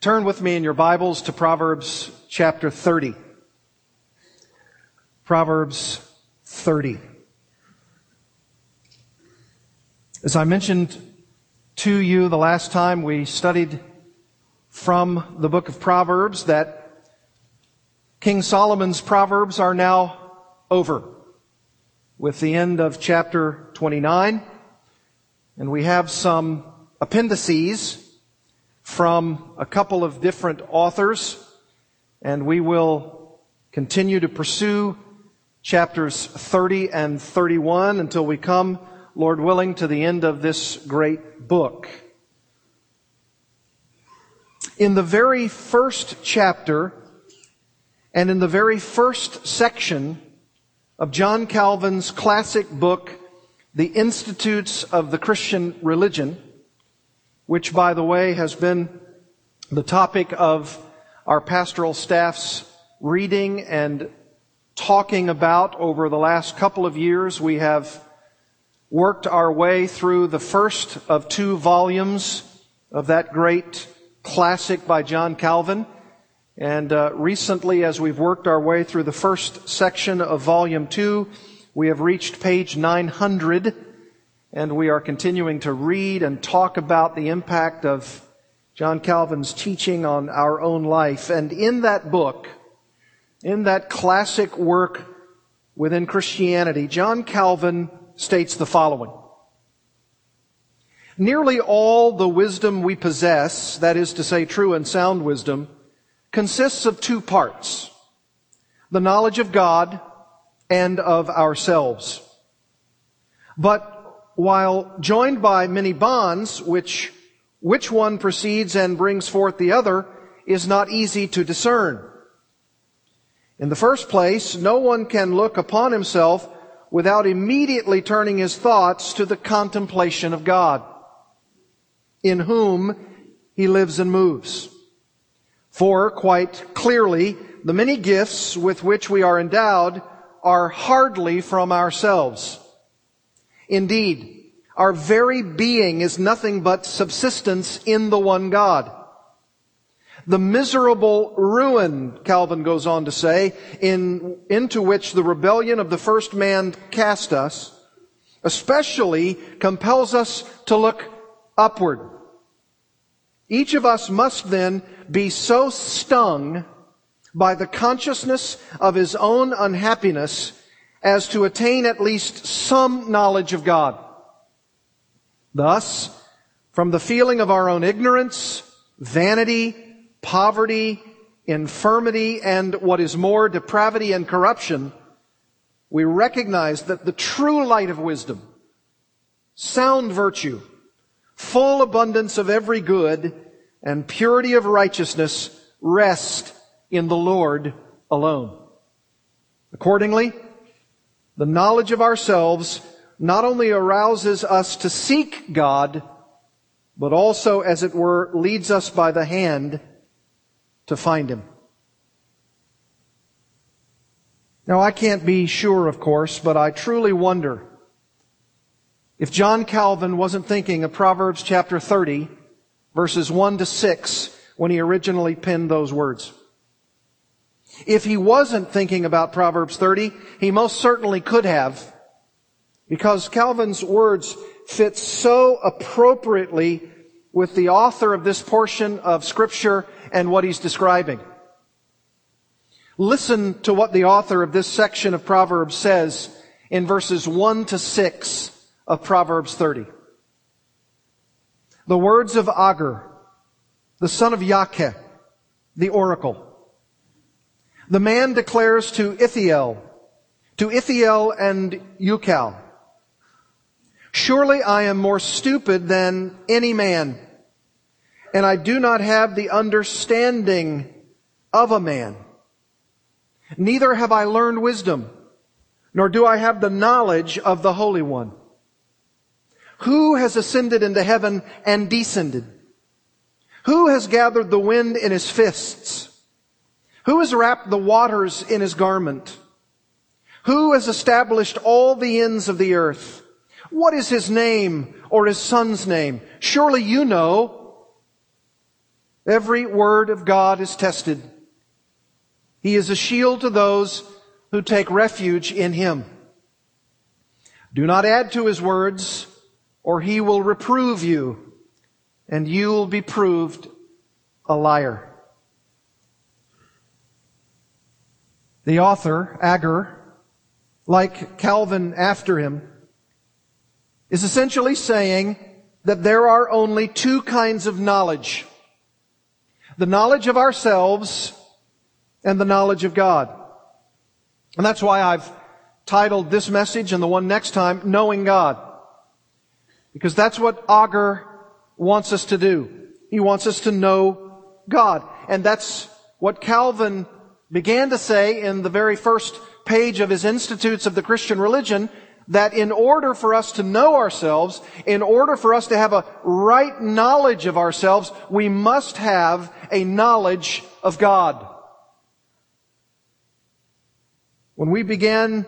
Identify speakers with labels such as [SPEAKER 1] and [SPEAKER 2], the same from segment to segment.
[SPEAKER 1] Turn with me in your Bibles to Proverbs chapter 30. Proverbs 30. As I mentioned to you the last time we studied from the book of Proverbs that King Solomon's Proverbs are now over with the end of chapter 29. And we have some appendices from a couple of different authors, and we will continue to pursue chapters 30 and 31 until we come, Lord willing, to the end of this great book. In the very first chapter and in the very first section of John Calvin's classic book, The Institutes of the Christian Religion, which, by the way, has been the topic of our pastoral staff's reading and talking about over the last couple of years. We have worked our way through the first of two volumes of that great classic by John Calvin. And uh, recently, as we've worked our way through the first section of volume two, we have reached page 900 and we are continuing to read and talk about the impact of John Calvin's teaching on our own life. And in that book, in that classic work within Christianity, John Calvin states the following. Nearly all the wisdom we possess, that is to say true and sound wisdom, consists of two parts. The knowledge of God and of ourselves. But while joined by many bonds, which which one precedes and brings forth the other is not easy to discern. In the first place, no one can look upon himself without immediately turning his thoughts to the contemplation of God, in whom he lives and moves. For quite clearly, the many gifts with which we are endowed are hardly from ourselves Indeed, our very being is nothing but subsistence in the one God. The miserable ruin, Calvin goes on to say, in, into which the rebellion of the first man cast us, especially compels us to look upward. Each of us must then be so stung by the consciousness of his own unhappiness as to attain at least some knowledge of God. Thus, from the feeling of our own ignorance, vanity, poverty, infirmity, and what is more, depravity and corruption, we recognize that the true light of wisdom, sound virtue, full abundance of every good, and purity of righteousness rest in the Lord alone. Accordingly, the knowledge of ourselves not only arouses us to seek God, but also, as it were, leads us by the hand to find Him. Now, I can't be sure, of course, but I truly wonder if John Calvin wasn't thinking of Proverbs chapter 30, verses 1 to 6, when he originally penned those words. If he wasn't thinking about Proverbs 30, he most certainly could have, because Calvin's words fit so appropriately with the author of this portion of scripture and what he's describing. Listen to what the author of this section of Proverbs says in verses 1 to 6 of Proverbs 30. The words of Agur, the son of Jakeh, the oracle. The man declares to Ithiel, to Ithiel and Ucal, Surely I am more stupid than any man, and I do not have the understanding of a man. Neither have I learned wisdom, nor do I have the knowledge of the Holy One. Who has ascended into heaven and descended? Who has gathered the wind in his fists? Who has wrapped the waters in his garment? Who has established all the ends of the earth? What is his name or his son's name? Surely you know. Every word of God is tested. He is a shield to those who take refuge in him. Do not add to his words, or he will reprove you, and you will be proved a liar. The author, Agur, like Calvin after him, is essentially saying that there are only two kinds of knowledge. The knowledge of ourselves and the knowledge of God. And that's why I've titled this message and the one next time, Knowing God. Because that's what Agur wants us to do. He wants us to know God. And that's what Calvin began to say in the very first page of his Institutes of the Christian Religion that in order for us to know ourselves, in order for us to have a right knowledge of ourselves, we must have a knowledge of God. When we begin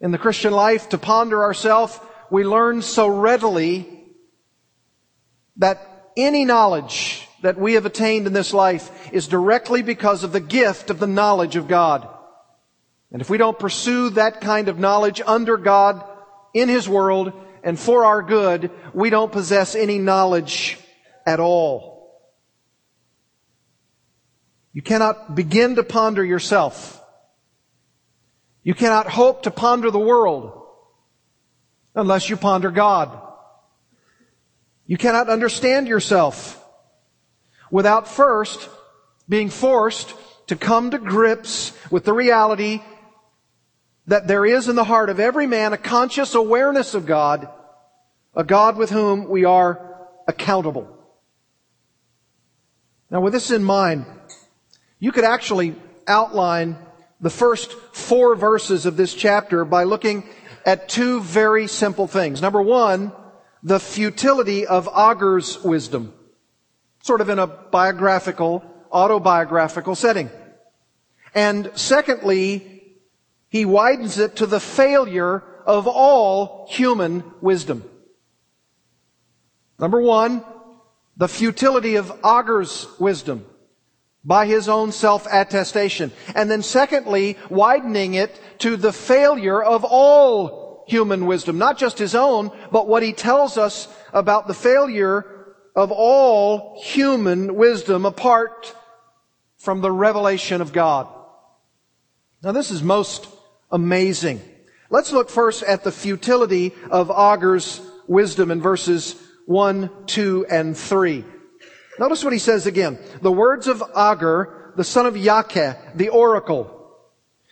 [SPEAKER 1] in the Christian life to ponder ourselves, we learn so readily that any knowledge that we have attained in this life is directly because of the gift of the knowledge of God. And if we don't pursue that kind of knowledge under God, in His world, and for our good, we don't possess any knowledge at all. You cannot begin to ponder yourself. You cannot hope to ponder the world unless you ponder God. You cannot understand yourself without first being forced to come to grips with the reality that there is in the heart of every man a conscious awareness of God, a God with whom we are accountable. Now with this in mind, you could actually outline the first four verses of this chapter by looking at two very simple things. Number one, the futility of Agur's wisdom. Sort of in a biographical, autobiographical setting. And secondly, he widens it to the failure of all human wisdom. Number one, the futility of Agur's wisdom by his own self-attestation. And then secondly, widening it to the failure of all human wisdom, not just his own, but what he tells us about the failure of all human wisdom apart from the revelation of God. Now this is most amazing. Let's look first at the futility of Agur's wisdom in verses 1, 2, and 3. Notice what he says again. The words of Agur, the son of Jakeh, the oracle.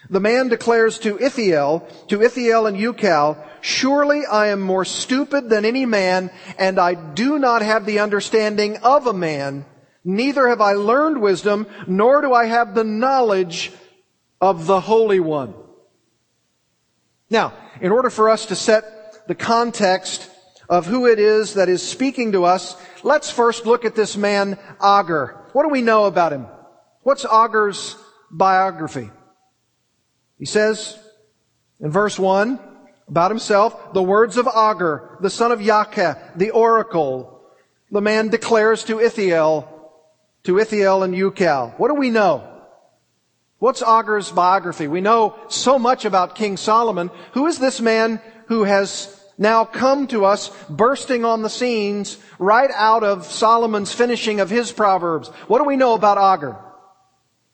[SPEAKER 1] The man declares to Ithiel, to Ithiel and Ucal, Surely I am more stupid than any man, and I do not have the understanding of a man. Neither have I learned wisdom, nor do I have the knowledge of the Holy One. Now, in order for us to set the context of who it is that is speaking to us, let's first look at this man, Agur. What do we know about him? What's Agur's biography? He says in verse 1 about himself, the words of Agur, the son of Jakeh, the oracle. The man declares to Ithiel, to Ithiel and Ucal. What do we know? What's Agur's biography? We know so much about King Solomon. Who is this man who has now come to us bursting on the scenes right out of Solomon's finishing of his Proverbs? What do we know about Agur?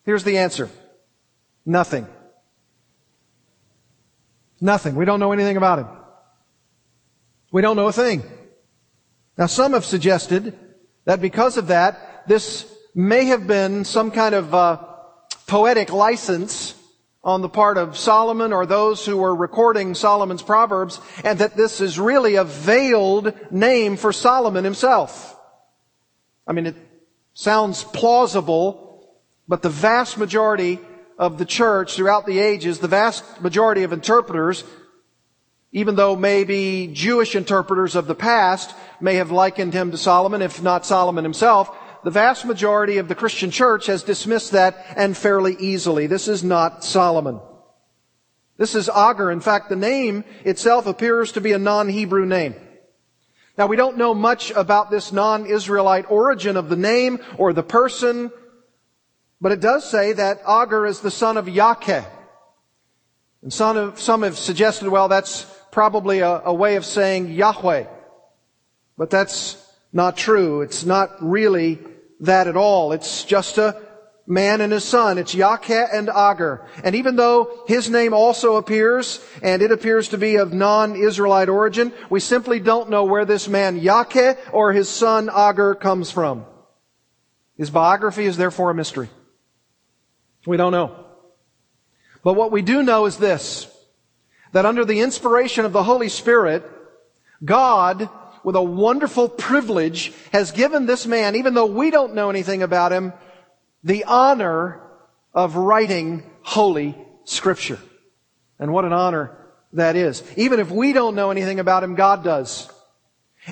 [SPEAKER 1] Here's the answer. Nothing. Nothing. We don't know anything about him. We don't know a thing. Now some have suggested that because of that, this may have been some kind of uh, poetic license on the part of Solomon or those who were recording Solomon's Proverbs, and that this is really a veiled name for Solomon himself. I mean, it sounds plausible, but the vast majority of the church throughout the ages, the vast majority of interpreters, even though maybe Jewish interpreters of the past may have likened him to Solomon, if not Solomon himself, the vast majority of the Christian church has dismissed that and fairly easily. This is not Solomon. This is Agur. In fact, the name itself appears to be a non-Hebrew name. Now we don't know much about this non-Israelite origin of the name or the person, but it does say that Agur is the son of Jakeh. And some have, some have suggested, well, that's probably a, a way of saying Yahweh. But that's not true. It's not really that at all. It's just a man and his son. It's Jakeh and Agur. And even though his name also appears, and it appears to be of non-Israelite origin, we simply don't know where this man Jakeh or his son Agur comes from. His biography is therefore a mystery. We don't know. But what we do know is this, that under the inspiration of the Holy Spirit, God, with a wonderful privilege, has given this man, even though we don't know anything about him, the honor of writing Holy Scripture. And what an honor that is. Even if we don't know anything about him, God does.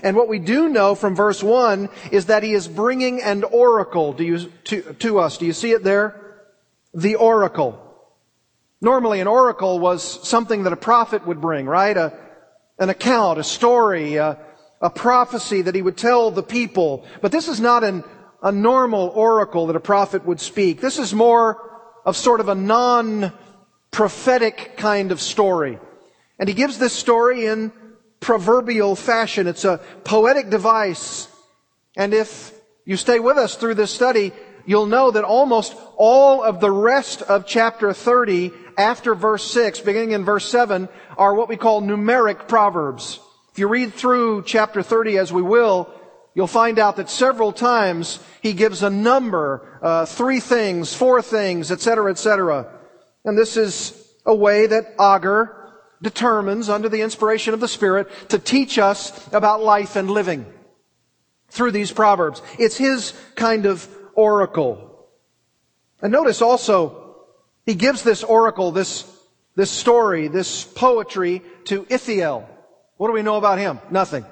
[SPEAKER 1] And what we do know from verse 1 is that he is bringing an oracle to, you, to, to us. Do you see it there? The oracle. Normally an oracle was something that a prophet would bring, right? A, an account, a story, a, a prophecy that he would tell the people. But this is not an a normal oracle that a prophet would speak. This is more of sort of a non-prophetic kind of story. And he gives this story in proverbial fashion. It's a poetic device. And if you stay with us through this study, you'll know that almost all of the rest of chapter 30 after verse 6, beginning in verse 7, are what we call numeric proverbs. If you read through chapter 30 as we will, you'll find out that several times he gives a number, uh, three things, four things, etc., etc. And this is a way that Agur determines, under the inspiration of the Spirit, to teach us about life and living through these proverbs. It's his kind of oracle. And notice also, he gives this oracle, this, this story, this poetry to Ithiel. What do we know about him? Nothing.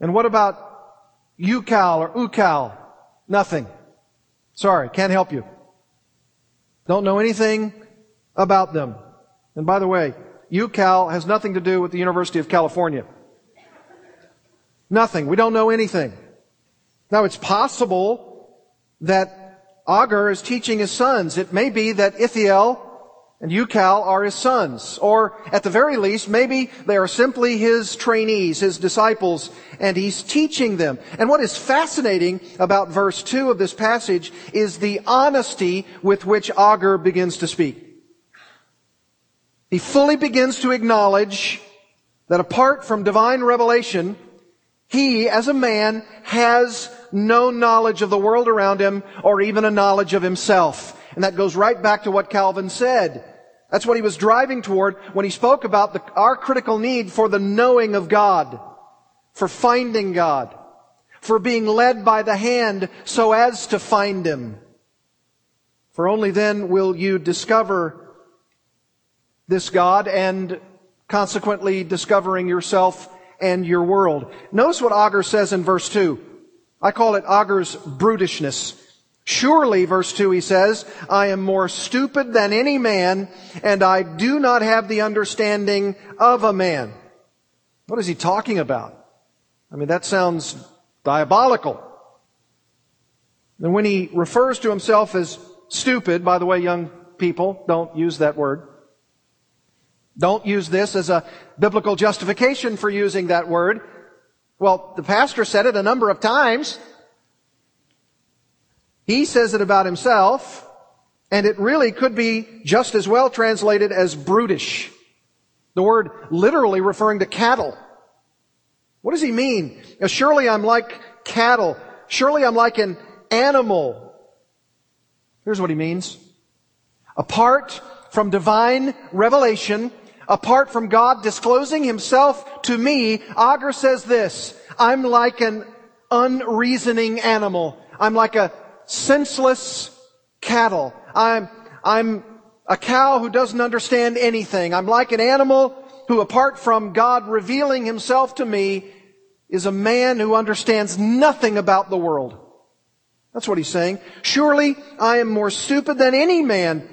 [SPEAKER 1] And what about Ucal or Ucal? Nothing. Sorry, can't help you. Don't know anything about them. And by the way, UCal has nothing to do with the University of California. Nothing. We don't know anything. Now it's possible that Agur is teaching his sons. It may be that Ithiel and Ucal are his sons. Or at the very least, maybe they are simply his trainees, his disciples, and he's teaching them. And what is fascinating about verse 2 of this passage is the honesty with which Agur begins to speak. He fully begins to acknowledge that apart from divine revelation, he, as a man, has no knowledge of the world around him or even a knowledge of himself. And that goes right back to what Calvin said. That's what he was driving toward when he spoke about the, our critical need for the knowing of God, for finding God, for being led by the hand so as to find Him. For only then will you discover this God and consequently discovering yourself and your world. Notice what Agur says in verse 2. I call it Agur's brutishness. Surely, verse 2, he says, I am more stupid than any man, and I do not have the understanding of a man. What is he talking about? I mean, that sounds diabolical. And when he refers to himself as stupid, by the way, young people, don't use that word. Don't use this as a biblical justification for using that word. Well, the pastor said it a number of times. He says it about himself, and it really could be just as well translated as brutish. The word literally referring to cattle. What does he mean? Surely I'm like cattle. Surely I'm like an animal. Here's what he means. Apart from divine revelation, apart from God disclosing himself to me, Agur says this, I'm like an unreasoning animal. I'm like a senseless cattle. I'm, I'm a cow who doesn't understand anything. I'm like an animal who, apart from God revealing himself to me, is a man who understands nothing about the world. That's what he's saying. Surely I am more stupid than any man,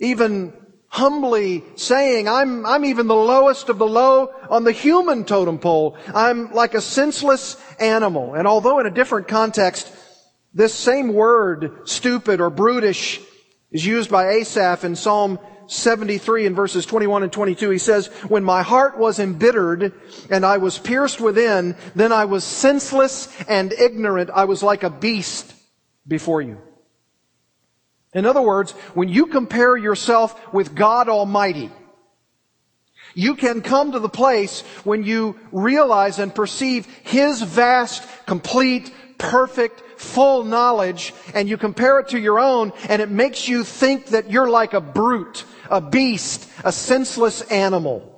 [SPEAKER 1] even humbly saying, I'm, I'm even the lowest of the low on the human totem pole. I'm like a senseless animal. And although in a different context, this same word, stupid or brutish, is used by Asaph in Psalm 73 in verses 21 and 22. He says, When my heart was embittered and I was pierced within, then I was senseless and ignorant. I was like a beast before you. In other words, when you compare yourself with God Almighty, you can come to the place when you realize and perceive His vast, complete, perfect, full knowledge, and you compare it to your own, and it makes you think that you're like a brute, a beast, a senseless animal.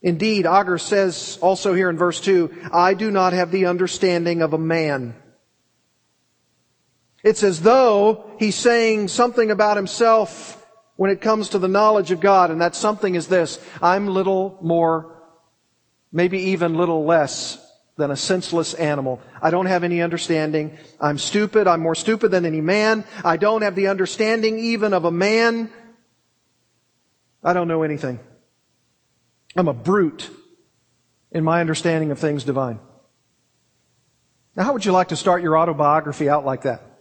[SPEAKER 1] Indeed, Agur says also here in verse 2, I do not have the understanding of a man. It's as though he's saying something about himself when it comes to the knowledge of God, and that something is this. I'm little more, maybe even little less than a senseless animal. I don't have any understanding. I'm stupid. I'm more stupid than any man. I don't have the understanding even of a man. I don't know anything. I'm a brute in my understanding of things divine. Now, how would you like to start your autobiography out like that?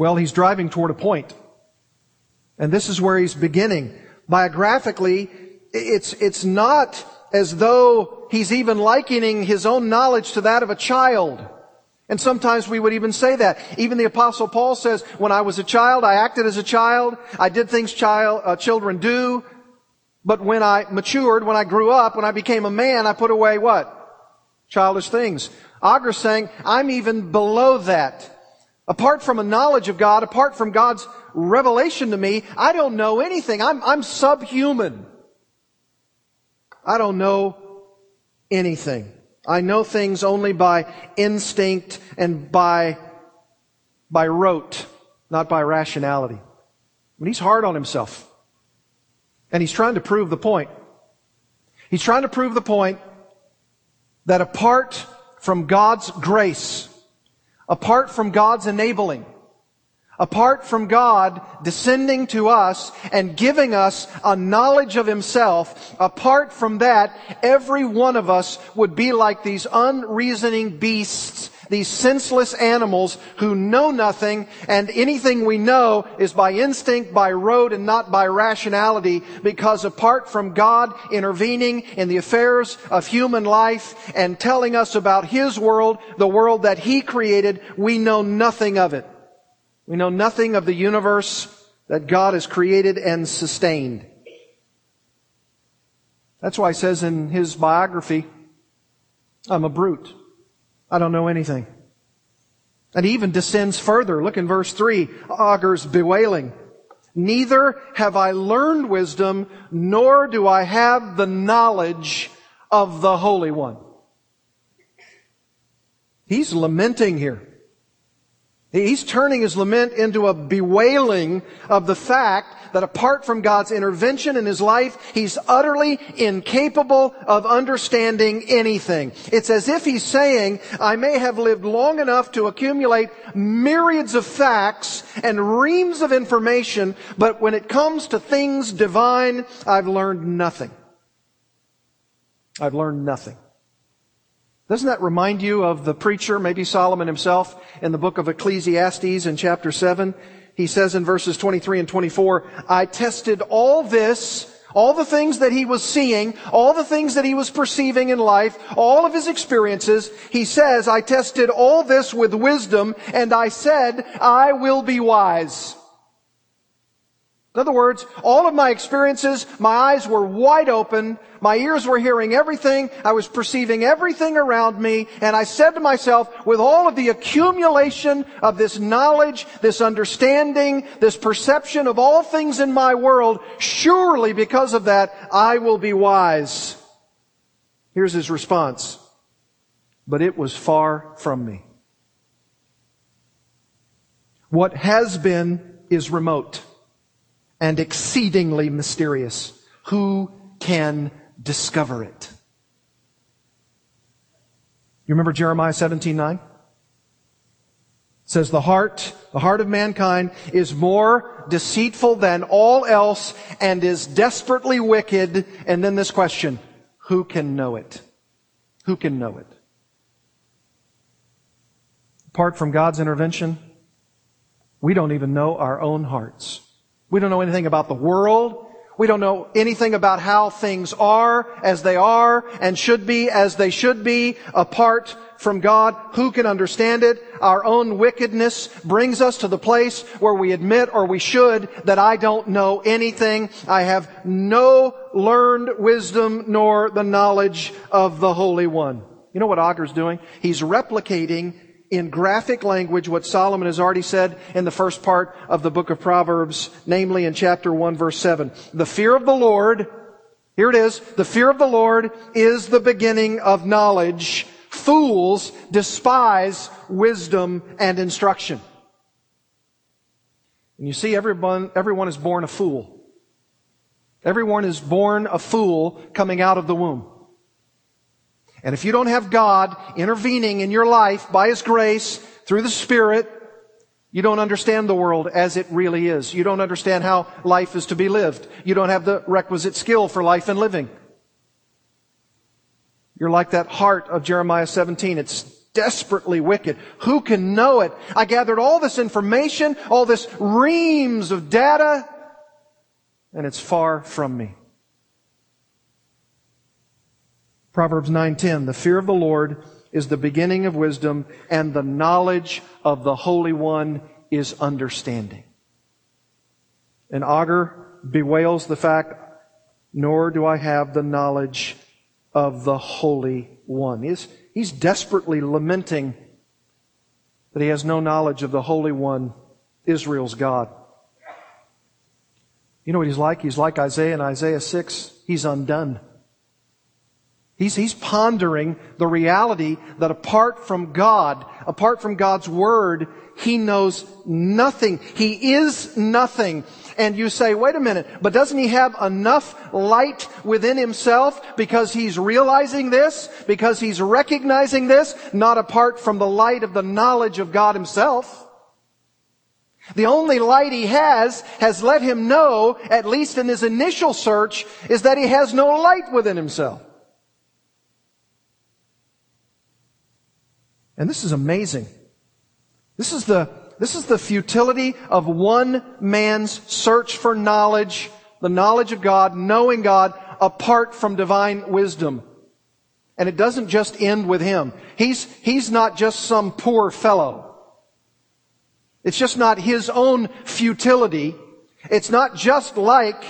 [SPEAKER 1] Well, he's driving toward a point. And this is where he's beginning. Biographically, it's, it's not as though he's even likening his own knowledge to that of a child. And sometimes we would even say that. Even the apostle Paul says, when I was a child, I acted as a child. I did things child, uh, children do. But when I matured, when I grew up, when I became a man, I put away what? Childish things. Agur's saying, I'm even below that. Apart from a knowledge of God, apart from God's revelation to me, I don't know anything. I'm, I'm subhuman. I don't know anything. I know things only by instinct and by, by rote, not by rationality. Mean, he's hard on himself. And he's trying to prove the point. He's trying to prove the point that apart from God's grace, apart from God's enabling, apart from God descending to us and giving us a knowledge of Himself, apart from that, every one of us would be like these unreasoning beasts these senseless animals who know nothing, and anything we know is by instinct, by rote, and not by rationality, because apart from God intervening in the affairs of human life and telling us about His world, the world that He created, we know nothing of it. We know nothing of the universe that God has created and sustained. That's why he says in his biography, I'm a brute. I don't know anything. And he even descends further. Look in verse 3, Agur's bewailing. Neither have I learned wisdom, nor do I have the knowledge of the Holy One. He's lamenting here. He's turning his lament into a bewailing of the fact that apart from God's intervention in his life, he's utterly incapable of understanding anything. It's as if he's saying, I may have lived long enough to accumulate myriads of facts and reams of information, but when it comes to things divine, I've learned nothing. I've learned nothing. Doesn't that remind you of the preacher, maybe Solomon himself, in the book of Ecclesiastes in chapter 7? He says in verses 23 and 24, I tested all this, all the things that he was seeing, all the things that he was perceiving in life, all of his experiences. He says, I tested all this with wisdom, and I said, I will be wise. In other words, all of my experiences, my eyes were wide open, my ears were hearing everything, I was perceiving everything around me, and I said to myself, with all of the accumulation of this knowledge, this understanding, this perception of all things in my world, surely because of that, I will be wise. Here's his response. But it was far from me. What has been is remote and exceedingly mysterious. Who can discover it? You remember Jeremiah 17 9? says the heart, the heart of mankind is more deceitful than all else and is desperately wicked. And then this question, who can know it? Who can know it? Apart from God's intervention, we don't even know our own hearts. We don't know anything about the world. We don't know anything about how things are as they are and should be as they should be apart from God. Who can understand it? Our own wickedness brings us to the place where we admit or we should that I don't know anything. I have no learned wisdom nor the knowledge of the Holy One. You know what Agur's doing? He's replicating in graphic language what Solomon has already said in the first part of the book of Proverbs, namely in chapter 1 verse 7. The fear of the Lord, here it is, the fear of the Lord is the beginning of knowledge Fools despise wisdom and instruction. And you see, everyone, everyone is born a fool. Everyone is born a fool coming out of the womb. And if you don't have God intervening in your life by His grace through the Spirit, you don't understand the world as it really is. You don't understand how life is to be lived. You don't have the requisite skill for life and living. You're like that heart of Jeremiah 17. It's desperately wicked. Who can know it? I gathered all this information, all this reams of data, and it's far from me. Proverbs 9:10 The fear of the Lord is the beginning of wisdom and the knowledge of the Holy One is understanding. And Agur bewails the fact nor do I have the knowledge of the Holy One. He's, he's desperately lamenting that he has no knowledge of the Holy One, Israel's God. You know what he's like? He's like Isaiah in Isaiah 6. He's undone. He's, he's pondering the reality that apart from God, apart from God's Word, he knows nothing. He is nothing. And you say, wait a minute, but doesn't he have enough light within himself because he's realizing this, because he's recognizing this, not apart from the light of the knowledge of God himself? The only light he has has let him know, at least in his initial search, is that he has no light within himself. And this is amazing. This is the, this is the futility of one man's search for knowledge, the knowledge of God, knowing God apart from divine wisdom. And it doesn't just end with him. He's, he's not just some poor fellow. It's just not his own futility. It's not just like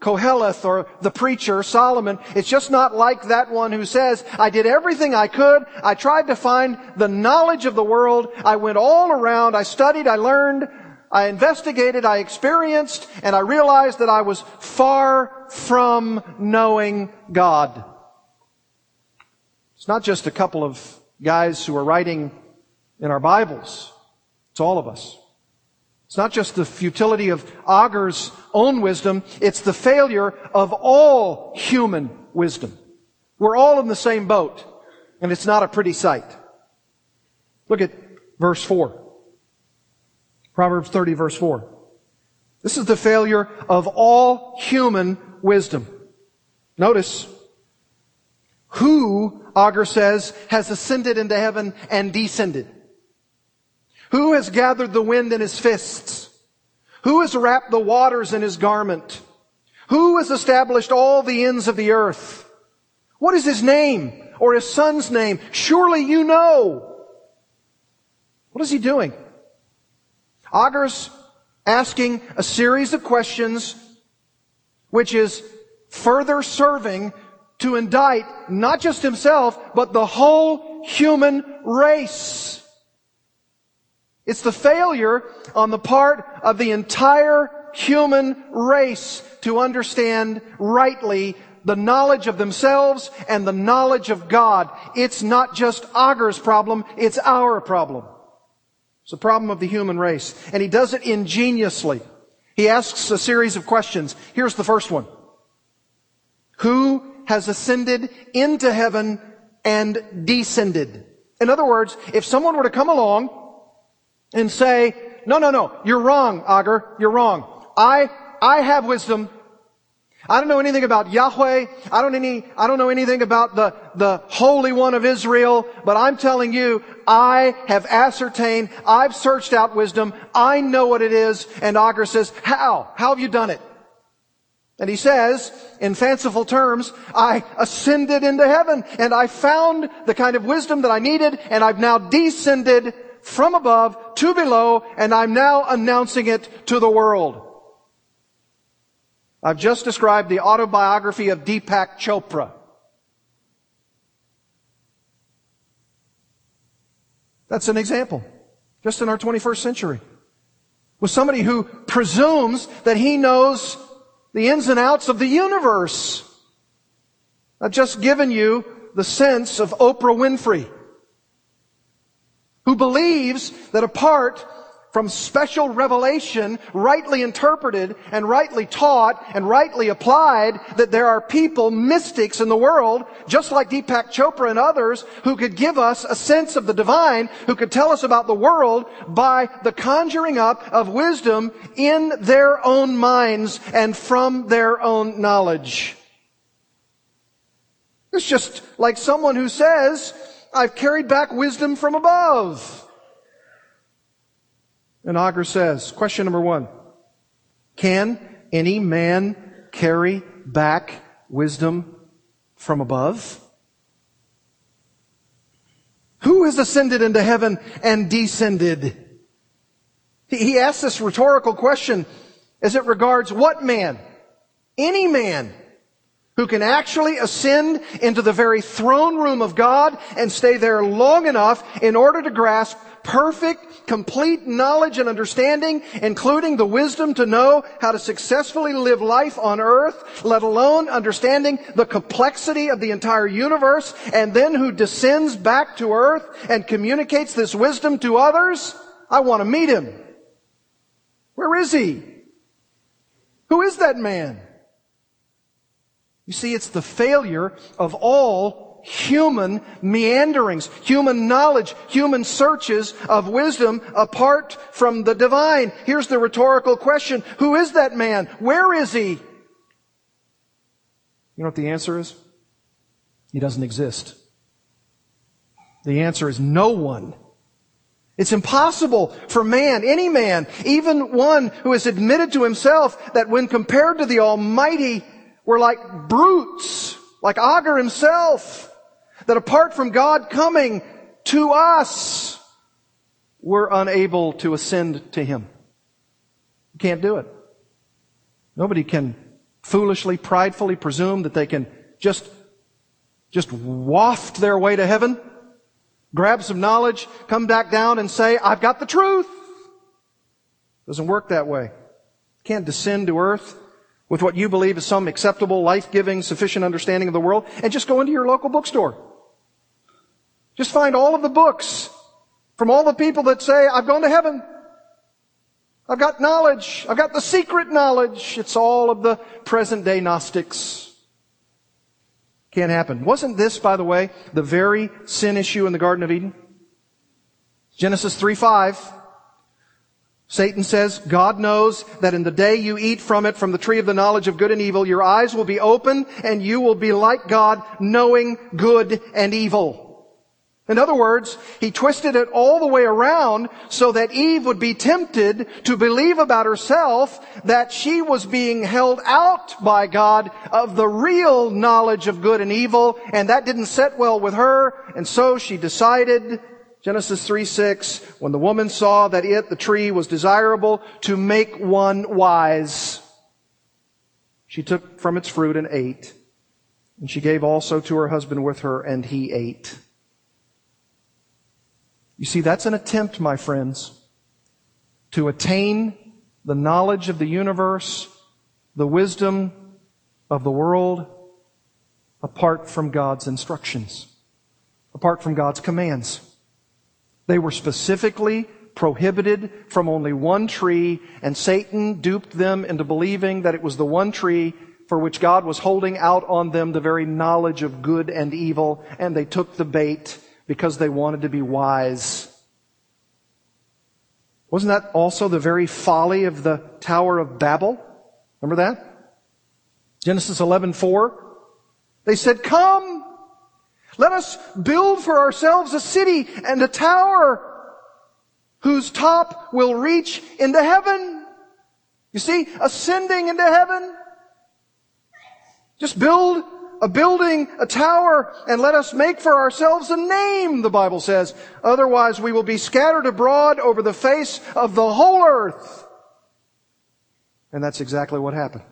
[SPEAKER 1] Koheleth or the preacher, Solomon, it's just not like that one who says, I did everything I could. I tried to find the knowledge of the world. I went all around. I studied. I learned. I investigated. I experienced. And I realized that I was far from knowing God. It's not just a couple of guys who are writing in our Bibles. It's all of us. It's not just the futility of Agur's own wisdom, it's the failure of all human wisdom. We're all in the same boat, and it's not a pretty sight. Look at verse 4. Proverbs 30 verse 4. This is the failure of all human wisdom. Notice, who, Agur says, has ascended into heaven and descended? Who has gathered the wind in his fists? Who has wrapped the waters in his garment? Who has established all the ends of the earth? What is his name or his son's name? Surely you know. What is he doing? Agur's asking a series of questions which is further serving to indict not just himself, but the whole human race. It's the failure on the part of the entire human race to understand rightly the knowledge of themselves and the knowledge of God. It's not just Agur's problem, it's our problem. It's the problem of the human race. And he does it ingeniously. He asks a series of questions. Here's the first one. Who has ascended into heaven and descended? In other words, if someone were to come along and say, no, no, no, you're wrong, Agur, you're wrong. I, I have wisdom. I don't know anything about Yahweh. I don't any, I don't know anything about the, the Holy One of Israel, but I'm telling you, I have ascertained, I've searched out wisdom, I know what it is, and Agur says, how? How have you done it? And he says, in fanciful terms, I ascended into heaven and I found the kind of wisdom that I needed and I've now descended from above to below and I'm now announcing it to the world. I've just described the autobiography of Deepak Chopra. That's an example, just in our 21st century. With somebody who presumes that he knows the ins and outs of the universe. I've just given you the sense of Oprah Winfrey, who believes that apart from special revelation, rightly interpreted and rightly taught and rightly applied, that there are people, mystics in the world, just like Deepak Chopra and others, who could give us a sense of the divine, who could tell us about the world by the conjuring up of wisdom in their own minds and from their own knowledge. It's just like someone who says, I've carried back wisdom from above. And Agur says, question number one, can any man carry back wisdom from above? Who has ascended into heaven and descended? He asks this rhetorical question as it regards what man? Any man who can actually ascend into the very throne room of God and stay there long enough in order to grasp perfect, complete knowledge and understanding, including the wisdom to know how to successfully live life on earth, let alone understanding the complexity of the entire universe, and then who descends back to earth and communicates this wisdom to others, I want to meet him. Where is he? Who is that man? You see, it's the failure of all human meanderings, human knowledge, human searches of wisdom apart from the divine. Here's the rhetorical question. Who is that man? Where is he? You know what the answer is? He doesn't exist. The answer is no one. It's impossible for man, any man, even one who has admitted to himself that when compared to the Almighty, we're like brutes, like Agur himself that apart from God coming to us, we're unable to ascend to Him. You can't do it. Nobody can foolishly, pridefully presume that they can just, just waft their way to heaven, grab some knowledge, come back down and say, I've got the truth. Doesn't work that way. Can't descend to earth with what you believe is some acceptable, life-giving, sufficient understanding of the world and just go into your local bookstore. Just find all of the books from all the people that say, I've gone to heaven. I've got knowledge. I've got the secret knowledge. It's all of the present day Gnostics. Can't happen. Wasn't this, by the way, the very sin issue in the Garden of Eden? Genesis 3 5. Satan says, God knows that in the day you eat from it, from the tree of the knowledge of good and evil, your eyes will be open and you will be like God, knowing good and evil. In other words, he twisted it all the way around so that Eve would be tempted to believe about herself that she was being held out by God of the real knowledge of good and evil, and that didn't set well with her, and so she decided, Genesis 3 6, when the woman saw that it, the tree, was desirable to make one wise, she took from its fruit and ate, and she gave also to her husband with her, and he ate. You see, that's an attempt, my friends, to attain the knowledge of the universe, the wisdom of the world, apart from God's instructions, apart from God's commands. They were specifically prohibited from only one tree, and Satan duped them into believing that it was the one tree for which God was holding out on them the very knowledge of good and evil, and they took the bait because they wanted to be wise. Wasn't that also the very folly of the Tower of Babel? Remember that? Genesis 11:4. They said, "Come, let us build for ourselves a city and a tower whose top will reach into heaven." You see, ascending into heaven. Just build a building, a tower, and let us make for ourselves a name, the Bible says. Otherwise we will be scattered abroad over the face of the whole earth. And that's exactly what happened.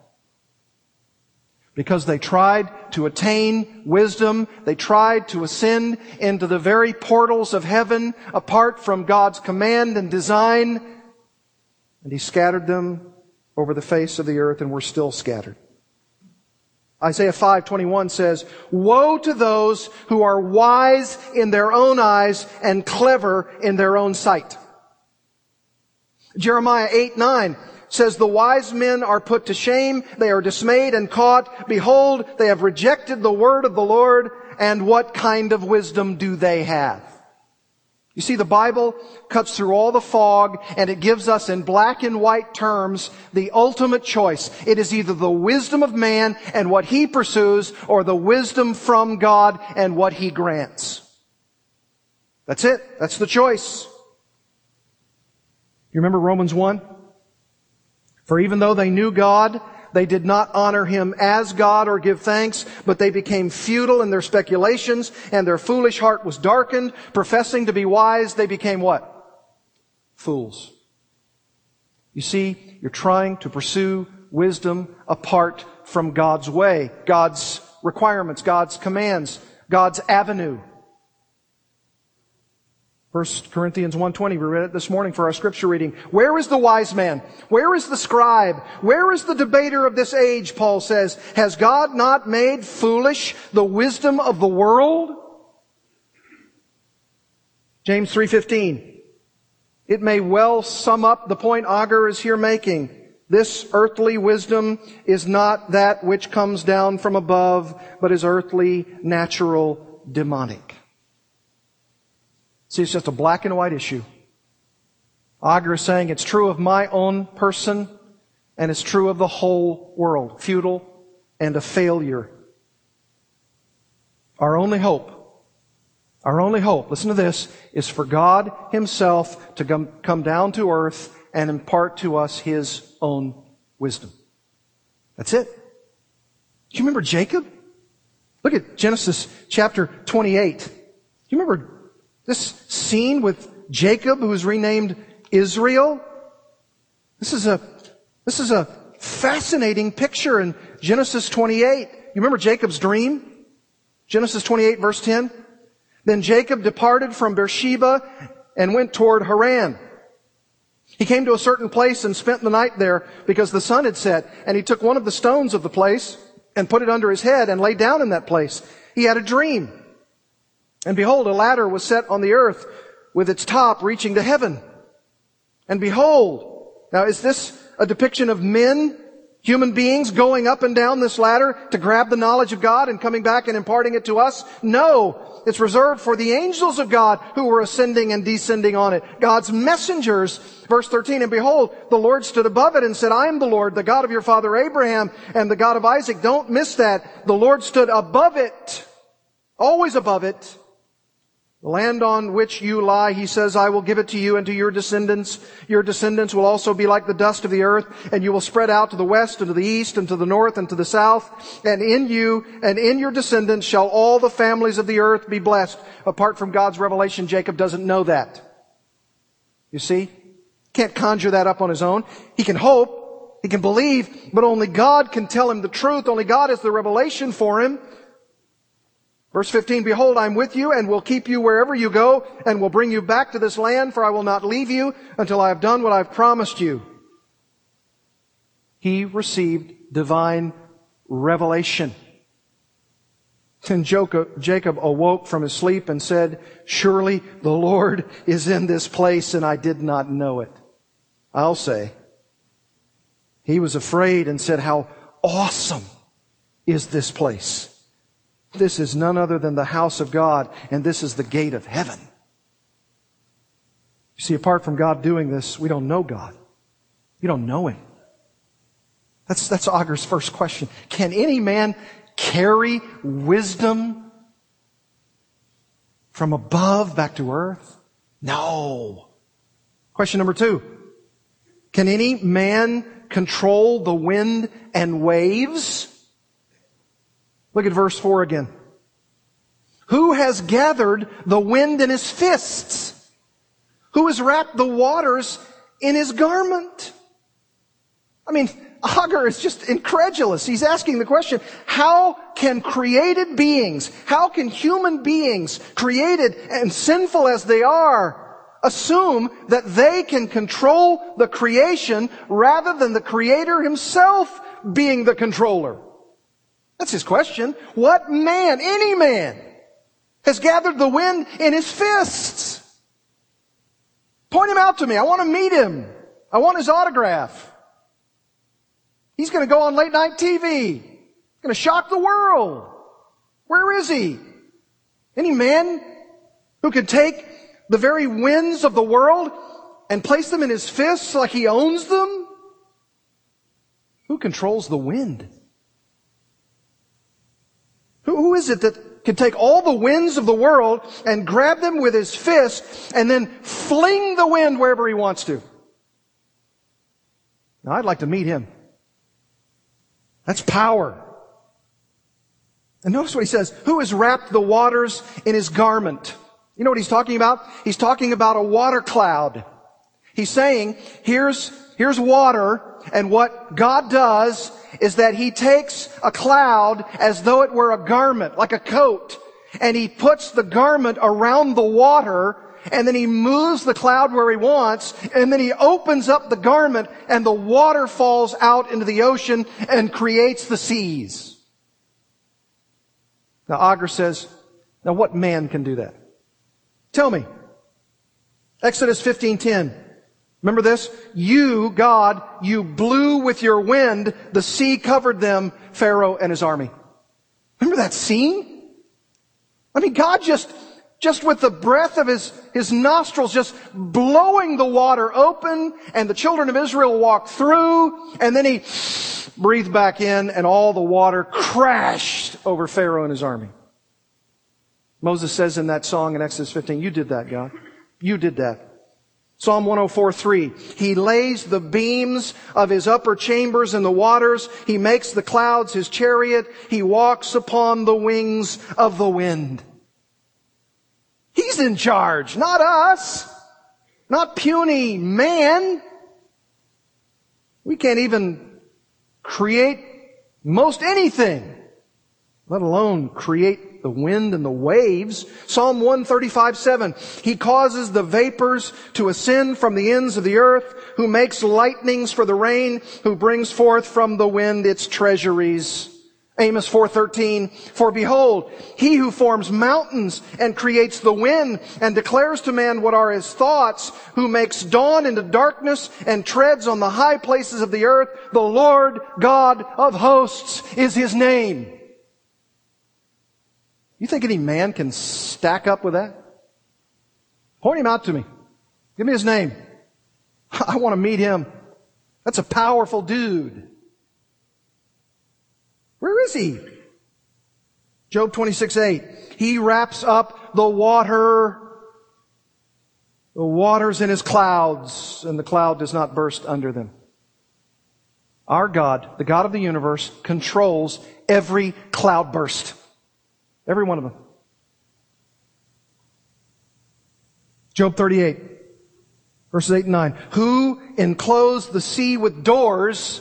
[SPEAKER 1] Because they tried to attain wisdom, they tried to ascend into the very portals of heaven apart from God's command and design, and He scattered them over the face of the earth and were still scattered. Isaiah 5:21 says, "Woe to those who are wise in their own eyes and clever in their own sight." Jeremiah 8:9 says, "The wise men are put to shame, they are dismayed and caught. Behold, they have rejected the word of the Lord, and what kind of wisdom do they have?" You see, the Bible cuts through all the fog and it gives us in black and white terms the ultimate choice. It is either the wisdom of man and what he pursues or the wisdom from God and what he grants. That's it. That's the choice. You remember Romans 1? For even though they knew God, they did not honor him as God or give thanks, but they became futile in their speculations and their foolish heart was darkened. Professing to be wise, they became what? Fools. You see, you're trying to pursue wisdom apart from God's way, God's requirements, God's commands, God's avenue. 1 Corinthians 1.20, we read it this morning for our scripture reading. Where is the wise man? Where is the scribe? Where is the debater of this age, Paul says? Has God not made foolish the wisdom of the world? James 3.15. It may well sum up the point Agur is here making. This earthly wisdom is not that which comes down from above, but is earthly, natural, demonic. See, it's just a black and white issue. Agur is saying it's true of my own person and it's true of the whole world. Futile and a failure. Our only hope, our only hope, listen to this, is for God Himself to come, come down to earth and impart to us His own wisdom. That's it. Do you remember Jacob? Look at Genesis chapter 28. Do you remember this scene with Jacob, who was renamed Israel. This is a, this is a fascinating picture in Genesis 28. You remember Jacob's dream? Genesis 28 verse 10. Then Jacob departed from Beersheba and went toward Haran. He came to a certain place and spent the night there because the sun had set, and he took one of the stones of the place and put it under his head and lay down in that place. He had a dream. And behold, a ladder was set on the earth with its top reaching to heaven. And behold, now is this a depiction of men, human beings going up and down this ladder to grab the knowledge of God and coming back and imparting it to us? No. It's reserved for the angels of God who were ascending and descending on it. God's messengers, verse 13, and behold, the Lord stood above it and said, I am the Lord, the God of your father Abraham and the God of Isaac. Don't miss that. The Lord stood above it, always above it, the land on which you lie, he says, I will give it to you and to your descendants. Your descendants will also be like the dust of the earth, and you will spread out to the west and to the east and to the north and to the south. And in you and in your descendants shall all the families of the earth be blessed. Apart from God's revelation, Jacob doesn't know that. You see? Can't conjure that up on his own. He can hope, he can believe, but only God can tell him the truth. Only God is the revelation for him. Verse 15, Behold, I'm with you and will keep you wherever you go and will bring you back to this land, for I will not leave you until I have done what I've promised you. He received divine revelation. And Jacob awoke from his sleep and said, Surely the Lord is in this place and I did not know it. I'll say, he was afraid and said, How awesome is this place? This is none other than the house of God, and this is the gate of heaven. You see, apart from God doing this, we don't know God. You don't know Him. That's, that's Agur's first question. Can any man carry wisdom from above back to earth? No. Question number two. Can any man control the wind and waves? Look at verse four again. Who has gathered the wind in his fists? Who has wrapped the waters in his garment? I mean, Agur is just incredulous. He's asking the question, how can created beings, how can human beings, created and sinful as they are, assume that they can control the creation rather than the creator himself being the controller? That's his question. What man, any man, has gathered the wind in his fists? Point him out to me. I want to meet him. I want his autograph. He's going to go on late night TV. He's going to shock the world. Where is he? Any man who could take the very winds of the world and place them in his fists like he owns them? Who controls the wind? Is it that can take all the winds of the world and grab them with his fist and then fling the wind wherever he wants to? Now, I'd like to meet him. That's power. And notice what he says. Who has wrapped the waters in his garment? You know what he's talking about? He's talking about a water cloud. He's saying, here's, here's water, and what God does is that he takes a cloud as though it were a garment, like a coat, and he puts the garment around the water, and then he moves the cloud where he wants, and then he opens up the garment, and the water falls out into the ocean and creates the seas. Now, Agur says, now what man can do that? Tell me. Exodus 15:10. Remember this? You, God, you blew with your wind, the sea covered them, Pharaoh and his army. Remember that scene? I mean, God just just with the breath of his, his nostrils, just blowing the water open, and the children of Israel walked through, and then he breathed back in, and all the water crashed over Pharaoh and his army. Moses says in that song in Exodus 15, You did that, God. You did that. Psalm 104:3 He lays the beams of his upper chambers in the waters he makes the clouds his chariot he walks upon the wings of the wind He's in charge, not us. Not puny man. We can't even create most anything, let alone create the wind and the waves. Psalm 135, 7. He causes the vapors to ascend from the ends of the earth, who makes lightnings for the rain, who brings forth from the wind its treasuries. Amos 4:13 For behold he who forms mountains and creates the wind and declares to man what are his thoughts who makes dawn into darkness and treads on the high places of the earth the Lord God of hosts is his name You think any man can stack up with that Point him out to me Give me his name I want to meet him That's a powerful dude where is he? Job 26, 8. He wraps up the water, the waters in his clouds, and the cloud does not burst under them. Our God, the God of the universe, controls every cloud burst. Every one of them. Job 38, verses 8 and 9. Who enclosed the sea with doors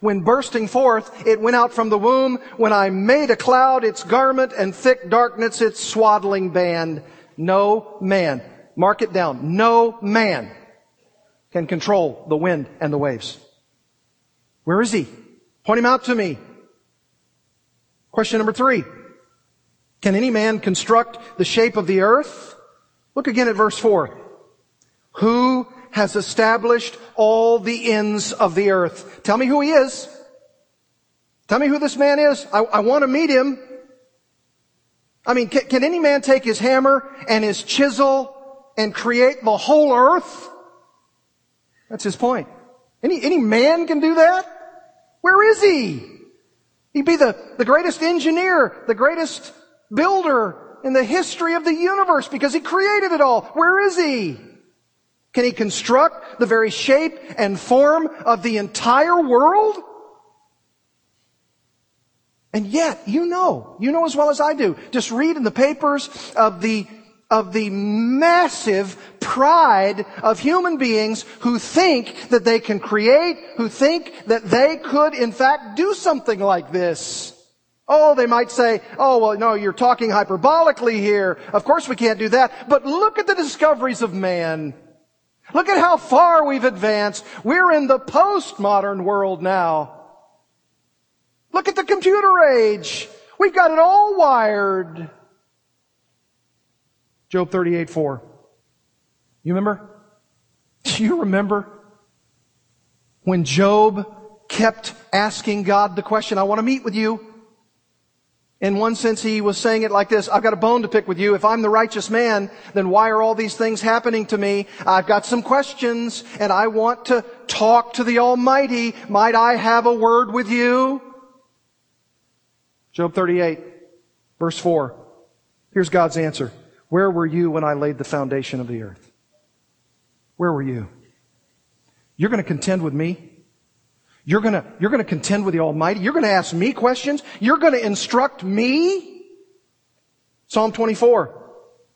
[SPEAKER 1] when bursting forth, it went out from the womb. When I made a cloud its garment and thick darkness its swaddling band. No man, mark it down, no man can control the wind and the waves. Where is he? Point him out to me. Question number three. Can any man construct the shape of the earth? Look again at verse four. Who has established all the ends of the earth. Tell me who he is. Tell me who this man is. I, I want to meet him. I mean, can, can, any man take his hammer and his chisel and create the whole earth? That's his point. Any, any man can do that? Where is he? He'd be the, the greatest engineer, the greatest builder in the history of the universe because he created it all. Where is he? Can he construct the very shape and form of the entire world? And yet, you know, you know as well as I do, just read in the papers of the of the massive pride of human beings who think that they can create, who think that they could in fact do something like this. Oh, they might say, oh, well, no, you're talking hyperbolically here. Of course we can't do that. But look at the discoveries of man. Look at how far we've advanced. We're in the postmodern world now. Look at the computer age. We've got it all wired. Job 38, 4. You remember? Do you remember when Job kept asking God the question, I want to meet with you? In one sense, he was saying it like this, I've got a bone to pick with you. If I'm the righteous man, then why are all these things happening to me? I've got some questions and I want to talk to the Almighty. Might I have a word with you? Job 38, verse 4. Here's God's answer. Where were you when I laid the foundation of the earth? Where were you? You're going to contend with me? You're to, you're to contend with the Almighty? You're to ask me questions? You're to instruct me? Psalm 24.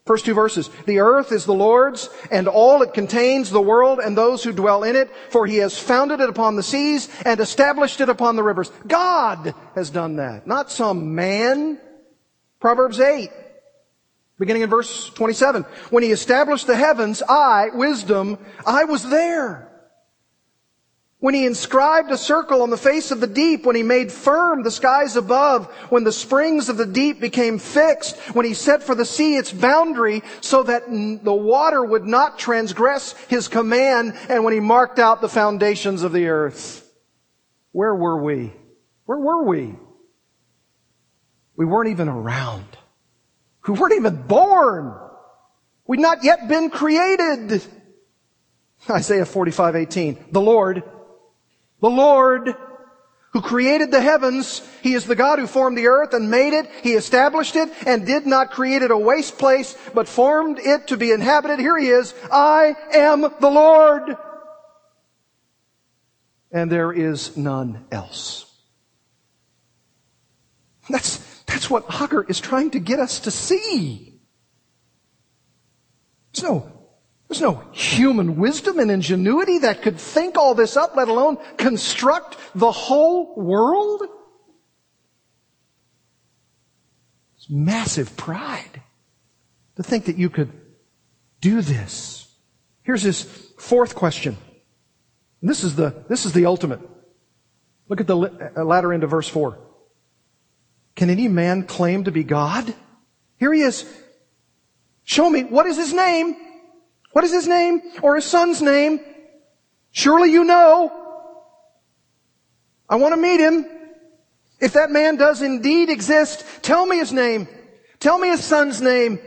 [SPEAKER 1] First two verses. The earth is the Lord's and all it contains, the world and those who dwell in it, for he has founded it upon the seas and established it upon the rivers. God has done that, not some man. Proverbs 8 beginning in verse 27. When he established the heavens, I, wisdom, I was there. When he inscribed a circle on the face of the deep, when he made firm the skies above, when the springs of the deep became fixed, when he set for the sea its boundary so that the water would not transgress his command, and when he marked out the foundations of the earth. Where were we? Where were we? We weren't even around We weren't even born. We'd not yet been created. Isaiah 45, 18. The Lord, the Lord who created the heavens, He is the God who formed the earth and made it. He established it and did not create it a waste place, but formed it to be inhabited. Here He is. I am the Lord. And there is none else. That's, that's what Agur is trying to get us to see. There's no, there's no human wisdom and ingenuity that could think all this up, let alone construct the whole world. It's massive pride to think that you could do this. Here's his fourth question. This is the, this is the ultimate. Look at the uh, latter end of verse 4. Can any man claim to be God? Here he is. Show me, what is his name? What is his name? Or his son's name? Surely you know. I want to meet him. If that man does indeed exist, tell me his name. Tell me his son's name.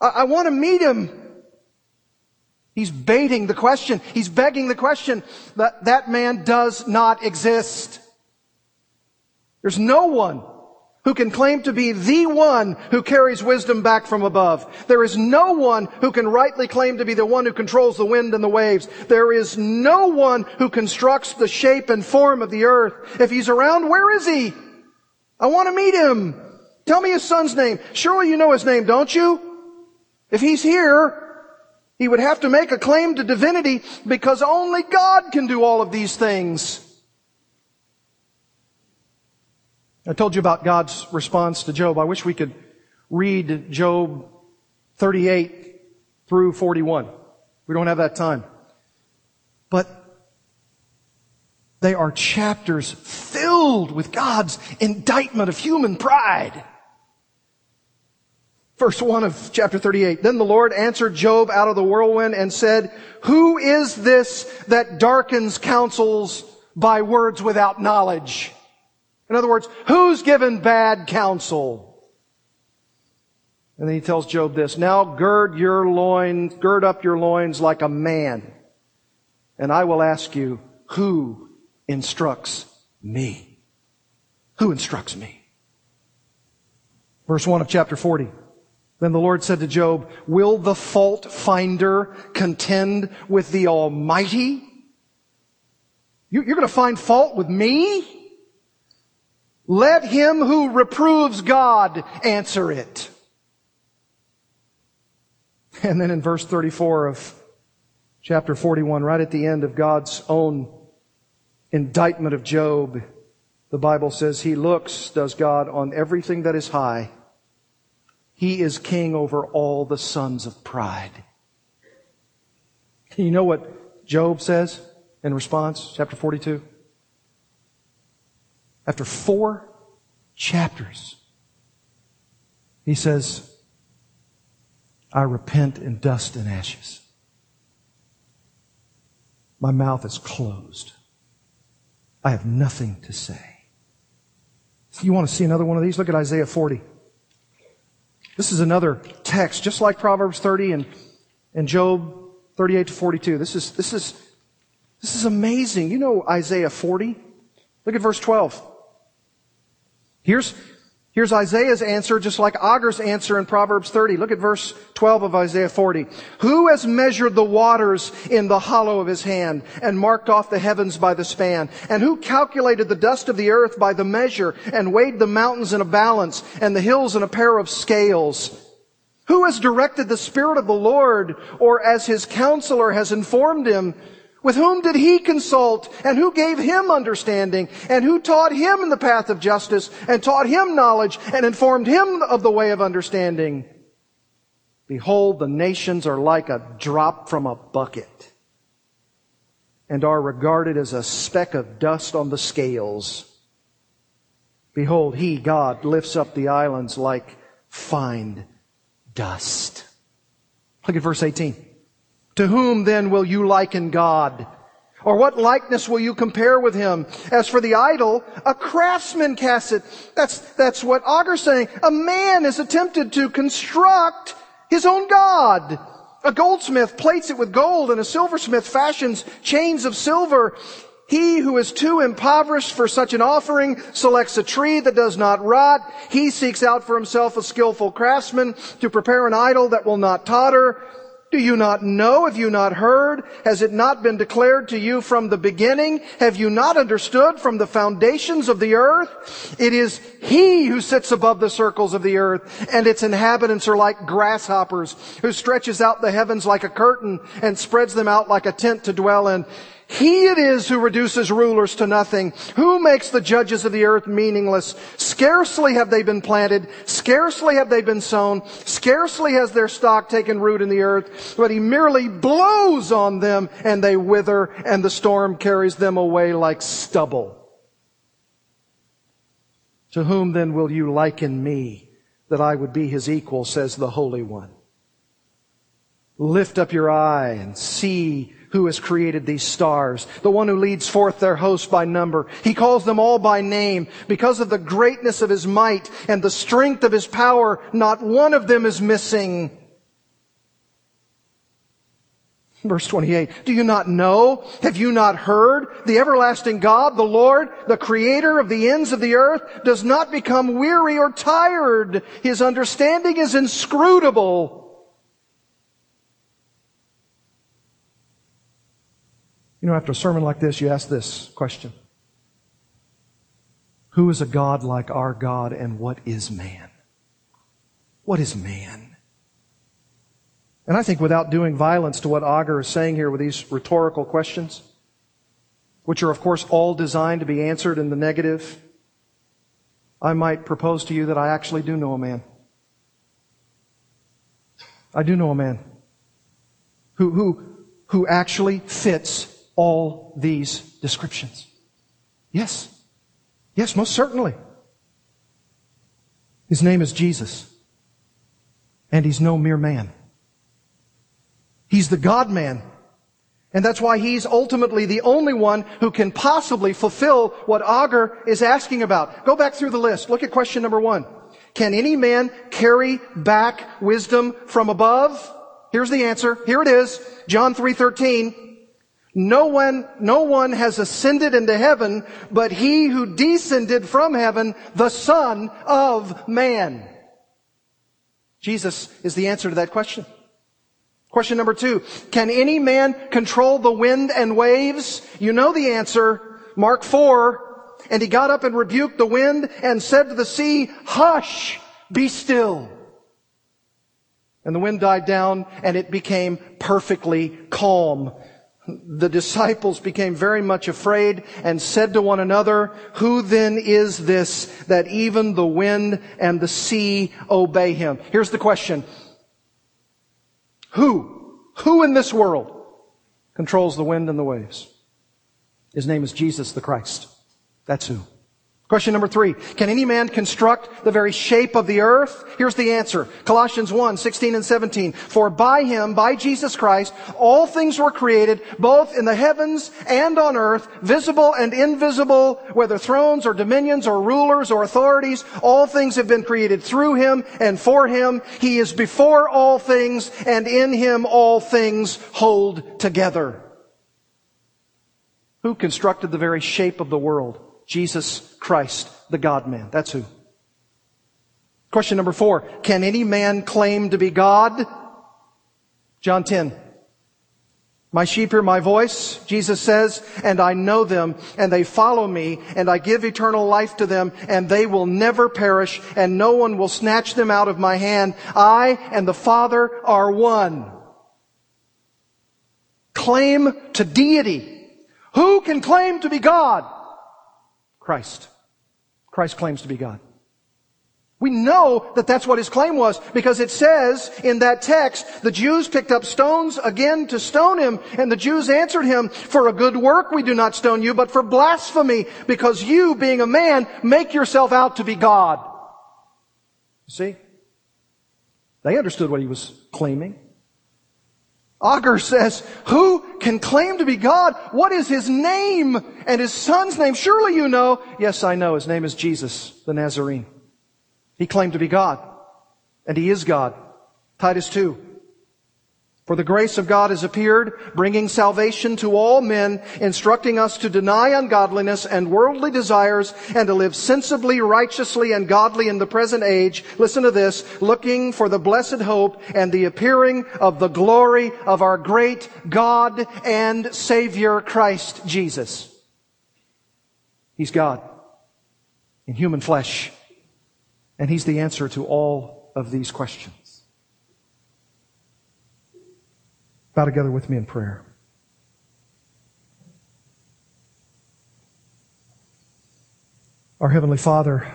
[SPEAKER 1] I, I want to meet him. He's baiting the question. He's begging the question that that man does not exist. There's no one who can claim to be the one who carries wisdom back from above. There is no one who can rightly claim to be the one who controls the wind and the waves. There is no one who constructs the shape and form of the earth. If he's around, where is he? I want to meet him. Tell me his son's name. Surely you know his name, don't you? If he's here, he would have to make a claim to divinity because only God can do all of these things. I told you about God's response to Job. I wish we could read Job 38 through 41. We don't have that time. But they are chapters filled with God's indictment of human pride. Verse 1 of chapter 38. Then the Lord answered Job out of the whirlwind and said, Who is this that darkens counsels by words without knowledge? In other words, who's given bad counsel? And then he tells Job this, now gird your loins, gird up your loins like a man. And I will ask you, who instructs me? Who instructs me? Verse 1 of chapter 40. Then the Lord said to Job, Will the fault finder contend with the Almighty? You're going to find fault with me? Let him who reproves God answer it. And then in verse 34 of chapter 41, right at the end of God's own indictment of Job, the Bible says, He looks, does God, on everything that is high. He is king over all the sons of pride. You know what Job says in response? Chapter 42. After four chapters, he says, I repent in dust and ashes. My mouth is closed. I have nothing to say. You want to see another one of these? Look at Isaiah 40. This is another text, just like Proverbs 30 and, and Job 38 to 42. This is, this is, this is amazing. You know Isaiah 40? Look at verse 12. Here's, Here's Isaiah's answer, just like Agur's answer in Proverbs 30. Look at verse 12 of Isaiah 40. Who has measured the waters in the hollow of his hand and marked off the heavens by the span? And who calculated the dust of the earth by the measure and weighed the mountains in a balance and the hills in a pair of scales? Who has directed the Spirit of the Lord or as his counselor has informed him? With whom did he consult? And who gave him understanding? And who taught him in the path of justice? And taught him knowledge? And informed him of the way of understanding? Behold, the nations are like a drop from a bucket and are regarded as a speck of dust on the scales. Behold, he, God, lifts up the islands like fine dust. Look at verse 18. To whom then will you liken God? Or what likeness will you compare with him? As for the idol, a craftsman casts it. That's, that's what Agur's saying. A man is attempted to construct his own God. A goldsmith plates it with gold and a silversmith fashions chains of silver. He who is too impoverished for such an offering selects a tree that does not rot. He seeks out for himself a skillful craftsman to prepare an idol that will not totter. Do you not know? Have you not heard? Has it not been declared to you from the beginning? Have you not understood from the foundations of the earth? It is He who sits above the circles of the earth, and its inhabitants are like grasshoppers, who stretches out the heavens like a curtain and spreads them out like a tent to dwell in. He it is who reduces rulers to nothing, who makes the judges of the earth meaningless. Scarcely have they been planted, scarcely have they been sown, scarcely has their stock taken root in the earth, but he merely blows on them and they wither and the storm carries them away like stubble. To whom then will you liken me that I would be his equal, says the Holy One? Lift up your eye and see who has created these stars, the one who leads forth their host by number. He calls them all by name. Because of the greatness of his might and the strength of his power, not one of them is missing. Verse 28. Do you not know? Have you not heard? The everlasting God, the Lord, the creator of the ends of the earth, does not become weary or tired. His understanding is inscrutable. You know, after a sermon like this, you ask this question Who is a God like our God, and what is man? What is man? And I think without doing violence to what Agur is saying here with these rhetorical questions, which are, of course, all designed to be answered in the negative, I might propose to you that I actually do know a man. I do know a man who, who, who actually fits all these descriptions? Yes. Yes, most certainly. His name is Jesus. And he's no mere man. He's the God man. And that's why he's ultimately the only one who can possibly fulfill what Agur is asking about. Go back through the list. Look at question number one. Can any man carry back wisdom from above? Here's the answer. Here it is. John 3:13. No one, no one has ascended into heaven, but he who descended from heaven, the Son of Man. Jesus is the answer to that question. Question number two. Can any man control the wind and waves? You know the answer. Mark 4. And he got up and rebuked the wind and said to the sea, hush, be still. And the wind died down and it became perfectly calm. The disciples became very much afraid and said to one another, Who then is this that even the wind and the sea obey him? Here's the question. Who? Who in this world controls the wind and the waves? His name is Jesus the Christ. That's who. Question number three. Can any man construct the very shape of the earth? Here's the answer. Colossians 1, 16 and 17. For by him, by Jesus Christ, all things were created, both in the heavens and on earth, visible and invisible, whether thrones or dominions or rulers or authorities, all things have been created through him and for him. He is before all things, and in him all things hold together. Who constructed the very shape of the world? Jesus Christ, the God man. That's who. Question number four. Can any man claim to be God? John 10. My sheep hear my voice, Jesus says, and I know them, and they follow me, and I give eternal life to them, and they will never perish, and no one will snatch them out of my hand. I and the Father are one. Claim to deity. Who can claim to be God? Christ. Christ claims to be God. We know that that's what his claim was because it says in that text, the Jews picked up stones again to stone him, and the Jews answered him, for a good work we do not stone you, but for blasphemy, because you, being a man, make yourself out to be God. See? They understood what he was claiming. Agur says, who can claim to be God? What is his name and his son's name? Surely you know. Yes, I know. His name is Jesus, the Nazarene. He claimed to be God. And he is God. Titus 2. For the grace of God has appeared, bringing salvation to all men, instructing us to deny ungodliness and worldly desires and to live sensibly, righteously, and godly in the present age. Listen to this, looking for the blessed hope and the appearing of the glory of our great God and Savior Christ Jesus. He's God in human flesh, and He's the answer to all of these questions. Bow together with me in prayer. Our Heavenly Father,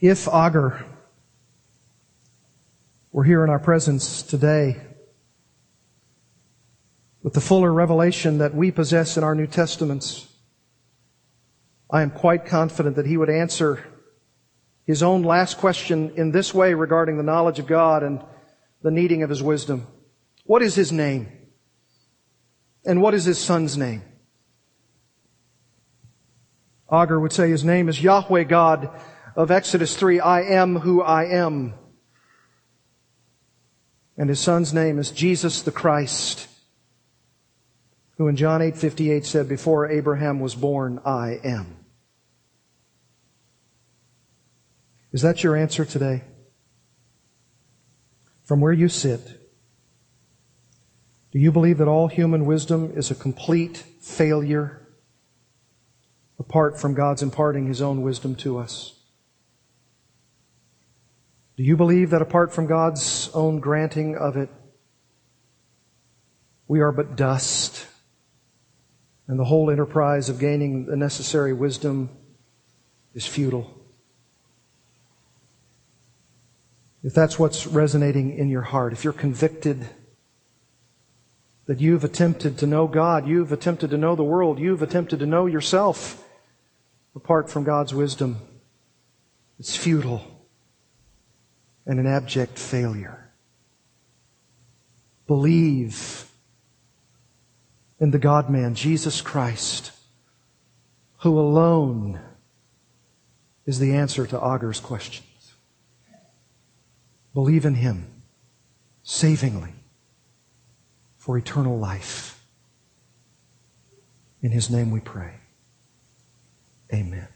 [SPEAKER 1] if Agur were here in our presence today, with the fuller revelation that we possess in our New Testaments, I am quite confident that he would answer his own last question in this way regarding the knowledge of God and the needing of his wisdom. What is his name? And what is his son's name? Agur would say his name is Yahweh God of Exodus 3, I am who I am. And his son's name is Jesus the Christ, who in John 8:58 said, before Abraham was born, I am. Is that your answer today? From where you sit, do you believe that all human wisdom is a complete failure apart from God's imparting His own wisdom to us? Do you believe that apart from God's own granting of it, we are but dust, and the whole enterprise of gaining the necessary wisdom is futile? If that's what's resonating in your heart, if you're convicted that you've attempted to know God, you've attempted to know the world, you've attempted to know yourself apart from God's wisdom, it's futile and an abject failure. Believe in the God man, Jesus Christ, who alone is the answer to Agur's questions. Believe in Him savingly for eternal life. In His name we pray. Amen.